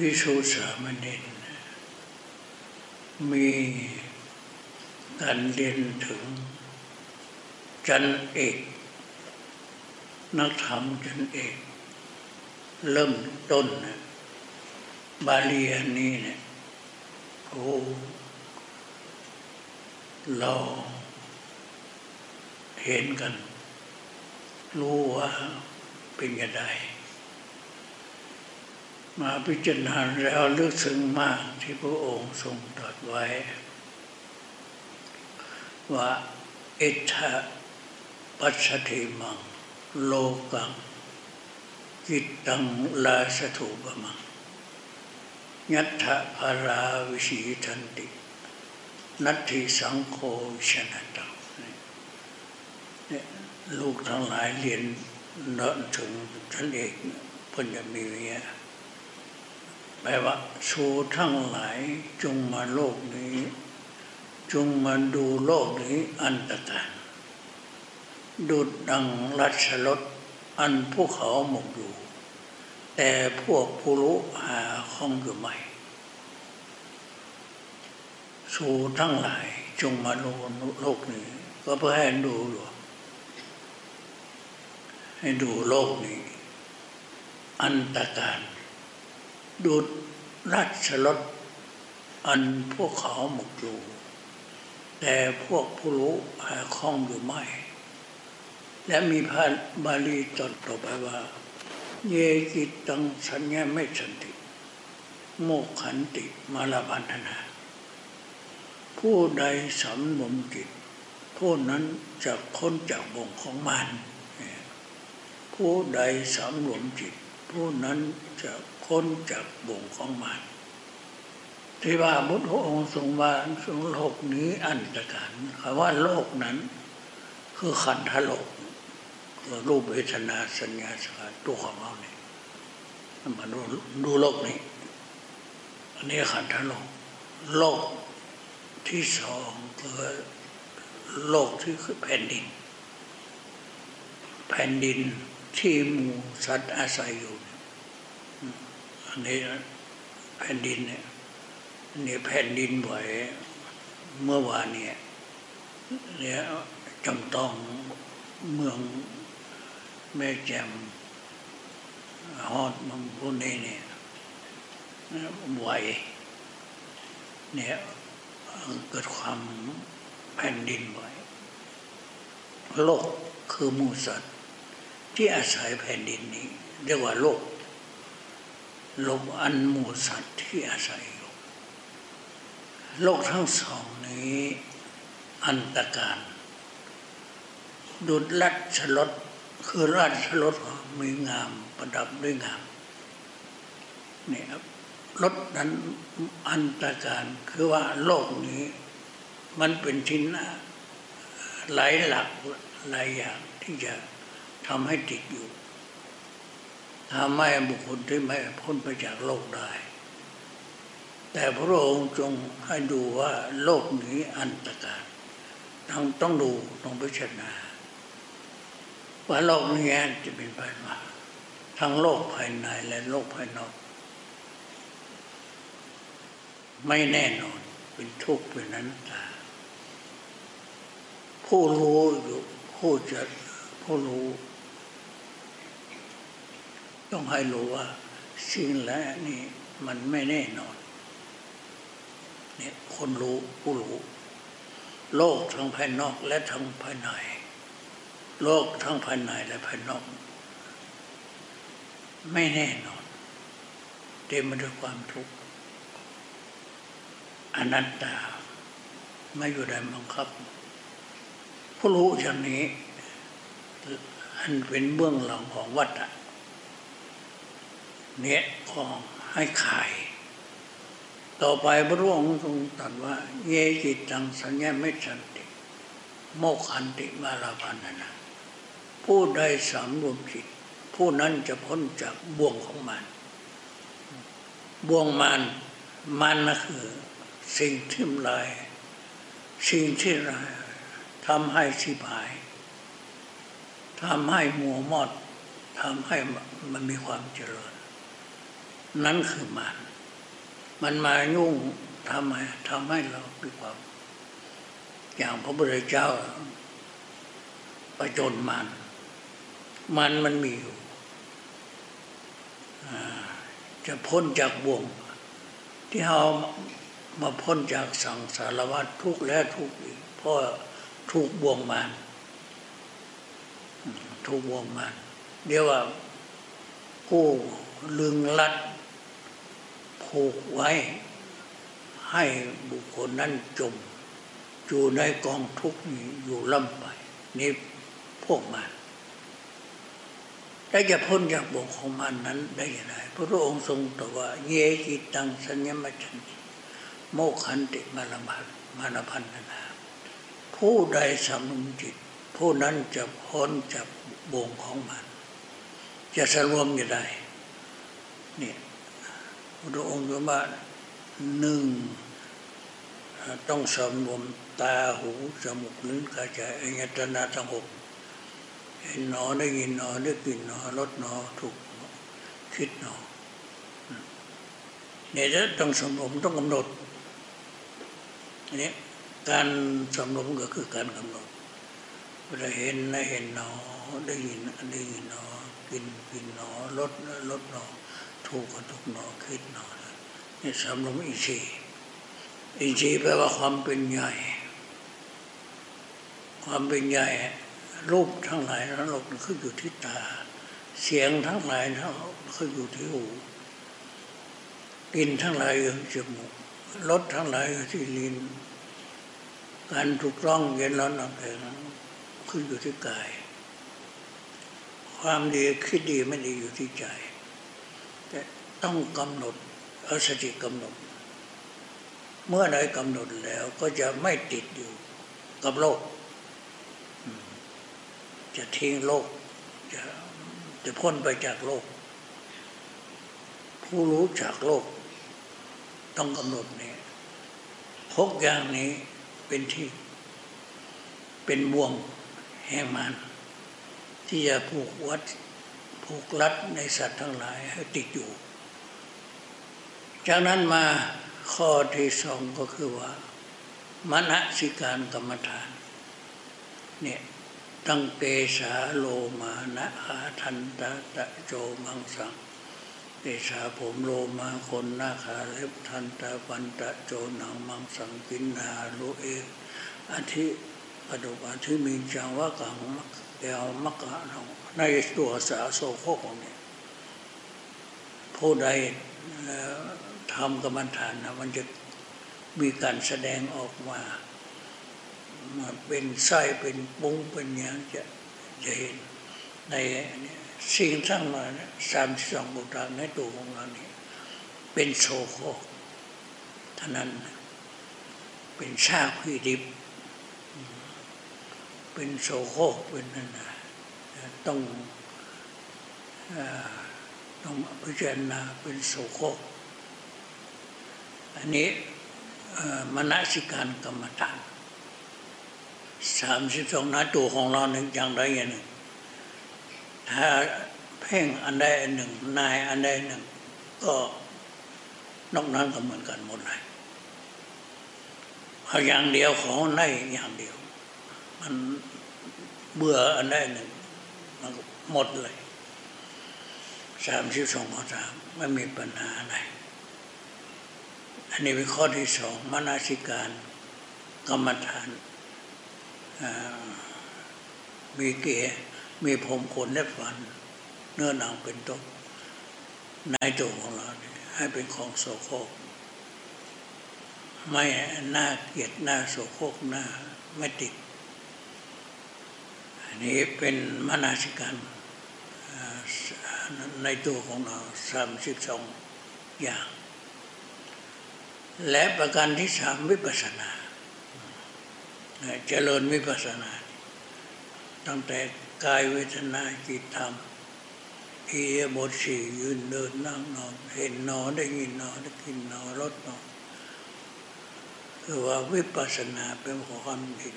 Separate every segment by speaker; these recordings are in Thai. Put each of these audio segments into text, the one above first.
Speaker 1: พิสุสามเณรมีการเรียนถึง จันเอก นักธรรมจันเอก เริ่มต้นนะบาลีอันนี้เนี่ยโอ้เราเห็นกัน รู้ว่าเป็นยังไง มาพิจารณาแล้วลึกซึ้งมากที่พระองค์ทรงตรัสไว้ ว่าเอชะปัสสติมัง โลกังกิตตังลาสถูปมัง ยัตถะภาราวิชีทันติ นัตถิสังโฆชนะตังลูกทั้งหลายเรียนเนินถึงท่านเอกพัญญมีเมีย แปลว่าสูทั้งหลายจงมาโลกนี้ จงมาดูโลกนี้อันตรการดุดดังรัชรถอันพวกเขาหมกอยู่ แต่พวกผู้รู้หาข้องอยู่ไม่สู่ทั้งหลายจงมาดูโลกนี้ ก็เพื่อให้ดูอยู่ให้ดูโลกนี้ อันตรการ ดูราชรถอันพวกเขาหมกอยู่ แต่พวกผู้รู้หาคล้องอยู่ไม่ และมีพระบาลีตอนต่อไปว่า เยกิตังสัญญาไม่สันติ โมกขันติมาลาพันธนา ผู้ใดสำรวมจิตผู้นั้นจะพ้นจากบ่งของมัน ผู้ใดสำรวมจิต ผู้นั้นจะ พ้นจากบ่งของมันที่ว่าพุทธองค์ทรงว่าทรงโลกนี้อันตรการคำว่าโลกนั้น คือขันธโลกคือรูปเวทนาสัญญาสังขารตัวของเราเนี่ยมาดูดูโลกนี้อันนี้ขันธโลก โลกที่สองคือโลกที่คือแผ่นดิน แผ่นดินที่หมูสัตว์อาศัยอยู่ นี้แผ่นดินเนี่ยนี่แผ่นดินไหวเมื่อวานเนี่ยเนี่ยจำต้องเมืองแม่แจ่มฮอดมังพุนี้เนี่ยไหวเนี่ยเกิดความแผ่นดินไหวโลกคือมูสัตว์ที่อาศัยแผ่นดินนี้ เรียกว่าโลก ลกอันมูสัตว์ที่อาศัยอยู่โลกทั้งสองนี้อันตรการดุดลัดฉลดคือราชรถมีงามประดับด้วยงามนี่ครับรถนั้นอันตรการคือว่าโลกนี้ มันเป็นชิ้นหลายหลักหลายอย่างที่จะทำให้ติดอยู่ ทำให้บุคคลที่ไม่พ้นไปจากโลกได้ แต่พระองค์จงให้ดูว่าโลกนี้อันตรการต้องต้องดูต้องพิจารณา ว่าโลกนี้จะเป็นไปมาทั้งโลกภายในและโลกภายนอก ไม่แน่นอนเป็นทุกข์เป็นนั้นตาผู้รู้อยู่ผู้จะผู้รู้ ต้องให้รู้ว่าสิ่งและนี่มันไม่แน่นอนเนี่ยคนรู้ผู้รู้ โลกทั้งภายนอกและทั้งภายใน โลกทั้งภายในและภายนอก ไม่แน่นอน เต็มไปด้วยความทุกข์อนัตตาไม่อยู่ในบังคับ ผู้รู้อย่างนี้อันเป็นเบื้องหลังของวัฏฏะ เนี่ยของให้ขาย ต่อไปพระองค์ทรงตรัสว่า เยจิตตังสัญญาไม่สันติ โมขันติมาลาพันนาผู้ใดสำรวมจิต ผู้นั้นจะพ้นจากบ่วงของมันบ่วงมันมันนะคือ สิ่งที่ลาย สิ่งที่ลายทำให้สิบหายทำให้มัวมอดทำให้มันมีความเจริญ นั่นคือมันมันมายุ่งทำไมทำให้เรามีความ อย่างพระพุทธเจ้าประจนมันมันมันมีอยู่จะพ้นจากบ่วง ที่เรามาพ้นจากสังสารวัฏทุกและทุกอีกเพราะทุกบ่วงมันทุกบ่วงมันเดี๋ยวว่าผู้ลึงลัด ผูกไว้ ให้บุคคลนั้นจม อยู่ในกองทุกข์อยู่ล่ำไป นี่พวกมันและจะพ้นจากบ่วงของมันนั้นได้อย่างไรพระองค์ทรงตรัสว่า เยกิตังสัญญมัชันติโมขันติมารมามานาพันนา ผู้ใดสำนุนจิต ผู้นั้นจะพ้นจากบ่วงของมัน จะสรวมอยู่ได้เนี่ย พระองค์ว่าหนึ่งต้องสำรวมตาหูจมูกลิ้นกายใจอายตนะทั้งหกเห็นหนอได้ยินหนอได้กลิ่นหนอรสหนอถูกคิดหนอเนี่ยจะต้องสำรวมต้องกำหนดอันนี้การสำรวมก็คือการกำหนดเวลาเห็นนะเห็นหนอได้ยินได้ยินหนอกินกินหนอรสรสหนอ ถูกก็ถูกหนอคิดหนอนี่สำรวมอินทรีย์อินทรีย์แปลว่าความเป็นใหญ่ ความเป็นใหญ่รูปทั้งหลายทั้งโลกคืออยู่ที่ตา เสียงทั้งหลายทั้งโลกคืออยู่ที่หูกินทั้งหลายอยู่ที่จมูกรสทั้งหลายอยู่ที่ลิ้นการถูกต้องเย็นร้อนอ่อนแข็งขึ้นอยู่ที่กาย ความดีคิดดีไม่ดีอยู่ที่ใจ แต่ต้องกำหนดเอาสติกำหนด เมื่อใดกำหนดแล้วก็จะไม่ติดอยู่กับโลก จะทิ้งโลก จะจะพ้นไปจากโลก ผู้รู้จากโลก ต้องกำหนดนี่ยหกอย่างนี้เป็นที่เป็นบ่วงแห่งมันที่จะผูกวัด ผูกรัดในสัตว์ทั้งหลายให้ติดอยู่ จากนั้นมาข้อที่สองก็คือว่ามณสิการกรรมฐาน เนี่ยตั้งเกสาโลมานะอาทันตะตะโจมังสังเกสาผมโลมาคนนาคาเล็บทันตะปันตะโจหนังมังสังกินนาโลเออาทิปดุกอาทิมีจังว่ากังมัก เดียวมักกะนในตัวสาโซโคของนี่ยผู้ใดทำกรรมฐานนะมันจะมีการแสดงออกมาเป็นไส้เป็นปุ้งเป็นอย่างจะจะเห็นในสิ่งทั้งหลายสามสองบุตรในตัวของเรานี่เป็นโซโคท่านั้นเป็นชาคุยดิบ เป็นโซโคเป็นนั่นนะต้องต้องพิจารณาเป็นโซโคอันนี้มนสิการกรรมฐานสามสิบสองนาตัวของเราหนึ่งอย่างใดอย่างหนึ่ง ถ้าเพ่งอันใดอันหนึ่ง นายอันใดหนึ่ง ก็นอกนั้นก็เหมือนกันหมดเลยเอาอย่างเดียวของในอย่างเดียว มันเบื่ออันใดหนึ่ง มันหมดเลยสามสิบสองข้อสามไม่มีปัญหาอะไร อันนี้เป็นข้อที่สองมนาสิการกรรมฐาน มีเกศมีผมขนและฟัน เนื้อหนังเป็นต้นในตัวของเราให้เป็นของโสโครกไม่น่าเกลียดน่าโสโครกน่าไม่ติด นี้เป็นมนาสิการในตัวของเราสามสิบสองอย่าง และประการที่สามวิปัสสนาเจริญวิปัสสนา ตั้งแต่กายเวทนาจิตธรรมเอียบทสี่ยืนเดินนั่งนอนเห็นนอนได้ยินนอนได้กินนอนรสนอนคือว่าวิปัสสนาเป็นความเห็น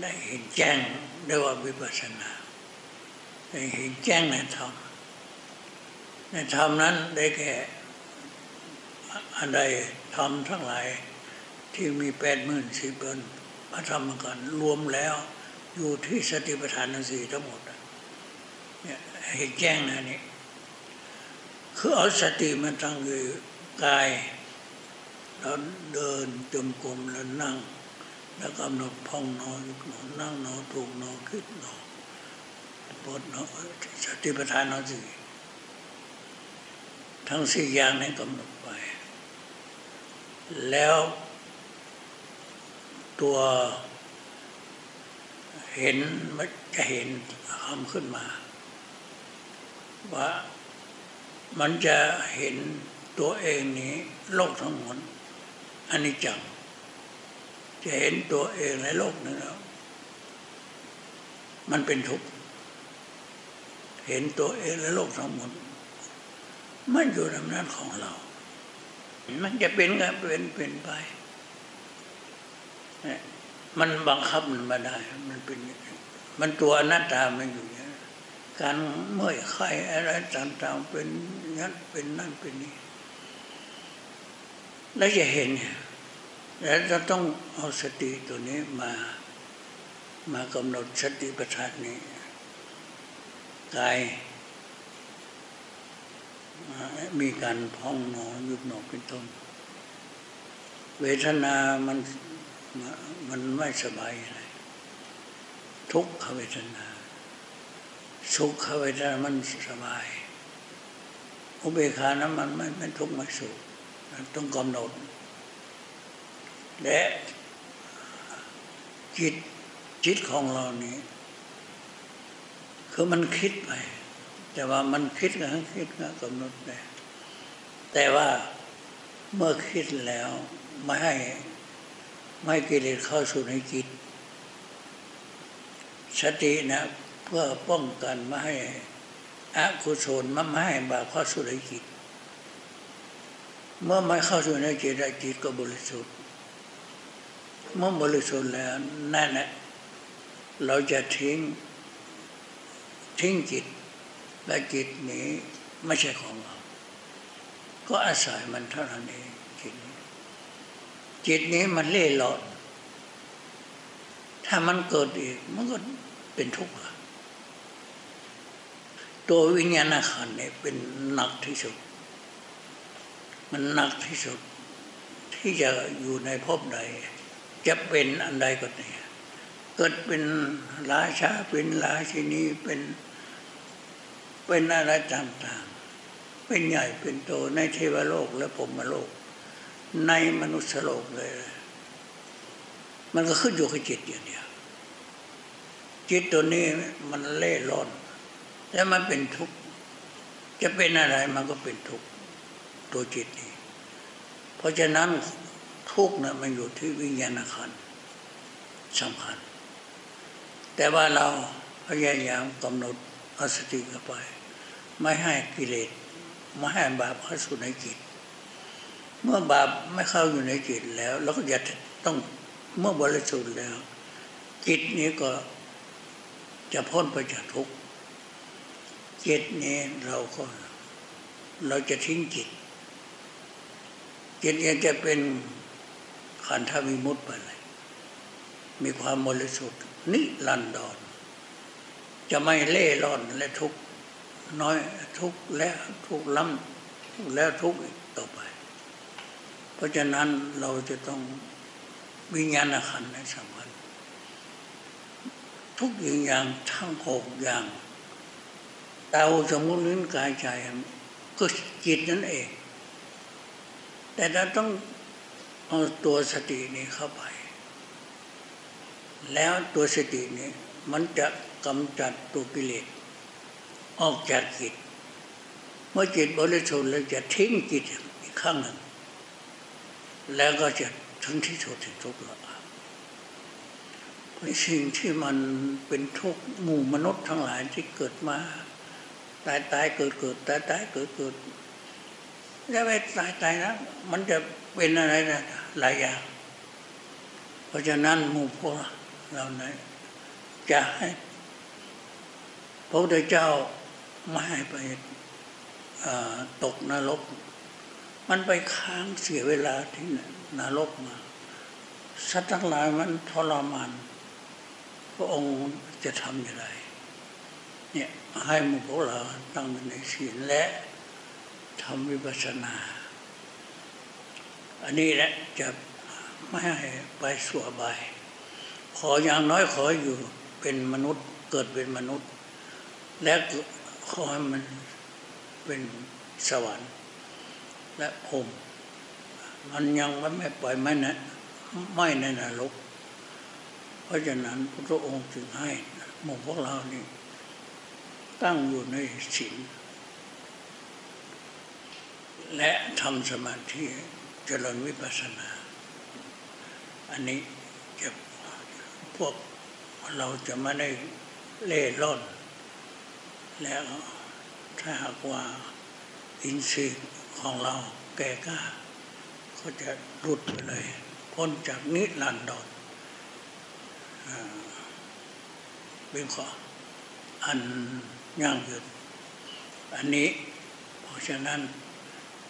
Speaker 1: ได้เห็นแจ้งได้ว่าวิปัสสนาได้เห็นแจ้งในธรรมในธรรมนั้นได้แก่อันใดทำทั้งหลายที่มีแปดหมื่นสี่เบินพระธรรมกันรวมแล้วอยู่ที่สติปัฏฐานสี่ทั้งหมดเนี่ยเห็นแจ้งนะนี่คือเอาสติมันตั้งอยู่กายแล้วเดินจมกลมแล้วนั่ง แล้วกำหนดพองนอนนอนนั่งนอนถูกนอนคิดนอปวดนอสติปัฏฐานทั้งสี่ทั้งสี่อย่างนี้กำหนดไป แล้วตัวเห็นมันจะเห็นคำขึ้นมา ว่ามันจะเห็นตัวเองนี้โลกทั้งหมดอันนี้จัง จะเห็นตัวเองในโลกนี้แล้วมันเป็นทุกข์เห็นตัวเองในโลกทั้งหมด มันอยู่ในอำนาจของเรา มันจะเป็นก็เป็นเป็นไป มันบังคับมันมาได้ มันเป็น มันตัวอนัตตามันอยู่อย่างการเมื่อยไข้อะไรต่างๆเป็นนั้นเป็นนั่นเป็นนี้ แล้วจะเห็น แล้วจะต้องเอาสติตัวนี้มามากำหนดสติปัฏฐานนี้กายมีการพองหนอยุบหนอเป็นต้น เวทนามันมันไม่สบายอะไรทุกขเวทนาสุขเวทนามันสบาย อุเบกขานั้นมันไม่ไม่ทุกข์ไม่สุขต้องกำหนด และจิตจิตของเรานี้ คือมันคิดไป แต่ว่ามันคิดก็คิดก็กำหนดได้แต่ว่าเมื่อคิดแล้วไม่ให้ไม่กิเลสเข้าสู่ในจิต สตินะเพื่อป้องกันไม่ให้อกุศลไม่ให้บาปเข้าสู่ในจิต เมื่อไม่เข้าสู่ในจิตจิตก็บริสุทธิ์ เมื่อบริสุทธิ์แล้วนั่นแหละเราจะทิ้งทิ้งจิตและจิตนี้ไม่ใช่ของเรา ก็อาศัยมันเท่านั้นเองจิตนี้จิตนี้มันเล่หลอนถ้ามันเกิดอีกมันก็เป็นทุกข์ตัววิญญาณขันเนี่ยเป็นหนักที่สุด มันหนักที่สุด ที่จะอยู่ในภพใด จะเป็นอันใดก็ได้เกิดเป็นราชาเป็นราชินีเป็นเป็นอะไรต่างๆ เป็นใหญ่เป็นโตในเทวโลกและผมมโลก ในมนุษยโลกเลย มันก็ขึ้นอยู่กับจิตอย่างเดียวจิตตัวนี้มันเล่ร่อนแล้วมันเป็นทุกข์จะเป็นอะไรมันก็เป็นทุกข์ตัวจิตนี้ เพราะฉะนั้น ทุกข์นะมันอยู่ที่วิญญาณขันสำคัญ แต่ว่าเราพยายามกำหนดเอาสติเข้าไป ไม่ให้กิเลสไม่ให้บาปเข้าสู่ในจิต เมื่อบาปไม่เข้าอยู่ในจิตแล้วเราก็จะต้องเมื่อบริสุทธิ์แล้ว จิตนี้ก็จะพ้นไปจากทุกข์จิตนี้เราก็เราจะทิ้งจิตจิตนี้จะเป็น ขันธวิมุตต์ไปเลย มีความบริสุทธิ์นิรันดรจะไม่เล่ร่อนและทุกน้อยทุกแล้วทุกล้ำทุกแล้วทุกต่อไป เพราะฉะนั้นเราจะต้องวิญญาณขันในสำคัญทุกอย่างทั้งหกอย่างดาสมุลิ้นกายใจก็จิตนั่นเอง แต่เราต้อง เอาตัวสตินี้เข้าไป แล้วตัวสตินี้มันจะกำจัดตัวกิเลสออกจากจิต เมื่อจิตบริสุทธิ์แล้วจะทิ้งจิตอีกข้างหนึ่ง แล้วก็จะทั้งที่สุดถึงทุกข์ละสิ่งที่มันเป็นทุกข์หมู่มนุษย์ทั้งหลายที่เกิดมา ตายตายเกิดเกิดตายตายเกิดเกิด แล้วไปตายตายนะมันจะเป็นอะไรนะหลายอย่าง เพราะฉะนั้นหมู่พวกเราเนี่ยจะให้พระพุทธเจ้าไม่ให้ไปตกนรก มันไปค้างเสียเวลาที่นรกมา สัตว์ทั้งหลายมันทรมาน พระองค์จะทำอย่างไรเนี่ยให้หมู่พวกเราตั้งในศีลและ ทำวิปัสสนา อันนี้แหละจะไม่ให้ไปสัวบาย ขออย่างน้อยขออยู่เป็นมนุษย์เกิดเป็นมนุษย์ และขอให้มันเป็นสวรรค์ และพรมมันยังไม่ปล่อยไม่นะไม่ในนรก เพราะฉะนั้นพระองค์จึงให้หมู่พวกเรานี่ตั้งอยู่ในศีล และทำสมาธิเจริญวิปัสสนา อันนี้จะพวกเราจะไม่ได้เล่ร่อน แล้วถ้าหากว่าอินทรีย์ของเราแก่กล้าก็จะรุดไปเลยพ้นจากนิรันดรเป็นข้ออันยั่งยืนอันนี้เพราะฉะนั้น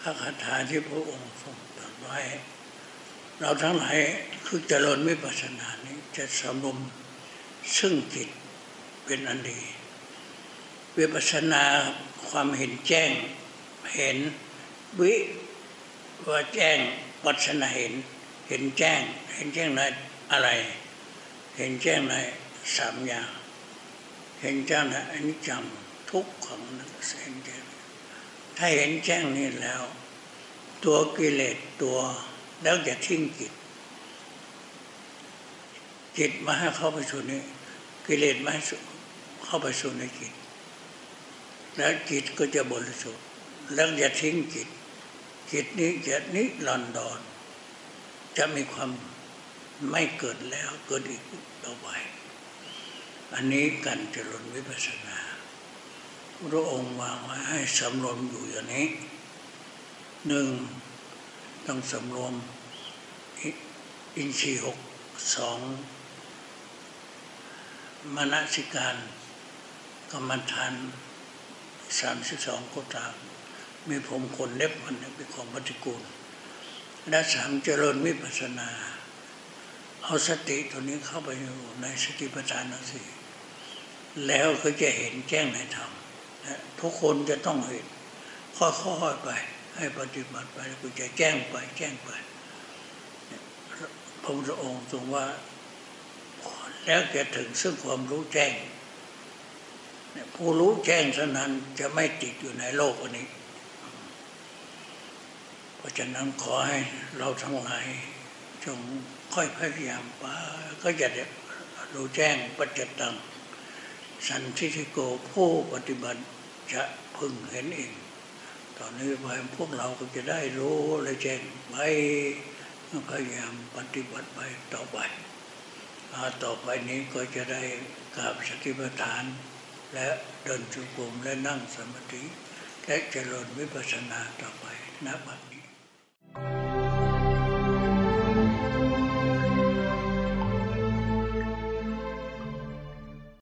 Speaker 1: พระคาถาที่พระองค์ทรงตรัสไว้ เราทั้งหลายคือเจริญวิปัสสนานี้จะสำรวมซึ่งจิตเป็นอันดีวิปัสสนาความเห็นแจ้งเห็นวิว่าแจ้งปัสนาเห็น เห็นแจ้ง เห็นแจ้งในอะไร เห็นแจ้งในสามอย่าง เห็นแจ้งในอนิจจังทุกของนักเห็นแจ้ง ถ้าเห็นแจ้งนี่แล้ว ตัวกิเลสตัวแล้วจะทิ้งจิตจิตมาให้เข้าไปสู่นี้กิเลสมาให้เข้าไปสู่ในจิต แล้วจิตก็จะบริสุทธิ์แล้วจะทิ้งจิต จิตนี้จะนิรันดรจะมีความไม่เกิดแล้วเกิดอีกต่อไป อันนี้การเจริญวิปัสสนา พระองค์วางไว้ให้สำรวมอยู่อย่างนี้หนึ่งต้องสำรวมอินทรีย์หกสองมนสิการกรรมฐานสามสิบสองก็ตามมีผมขนเล็บมันเป็นของปฏิกูล และสามเจริญวิปัสสนา เอาสติตัวนี้เข้าไปอยู่ในสติปัฏฐานสี่แล้วก็จะเห็นแจ้งในธรรม ทุกคนจะต้องเห็น ค่อยๆไป ให้ปฏิบัติไปก็จะแจ้งไป แจ้งไปพระพุทธองค์ทรงว่า แล้วจะถึงซึ่งความรู้แจ้งผู้รู้แจ้งเท่านั้นจะไม่ติดอยู่ในโลกอันนี้ เพราะฉะนั้นขอให้เราทั้งหลายจงค่อยพยายามไปก็จะรู้แจ้งปัจจตัง สันทิฐิโกผู้ปฏิบัติ จะพึงเห็นเอง ตอนนี้ไปพวกเราก็จะได้รู้และแจ้งไปพยายามปฏิบัติไปต่อไปต่อไปนี้ก็จะได้กราบสติปัฏฐาน และเดินจุกรมและนั่งสมาธิและเจริญวิปัสสนาต่อไปณบัดนี้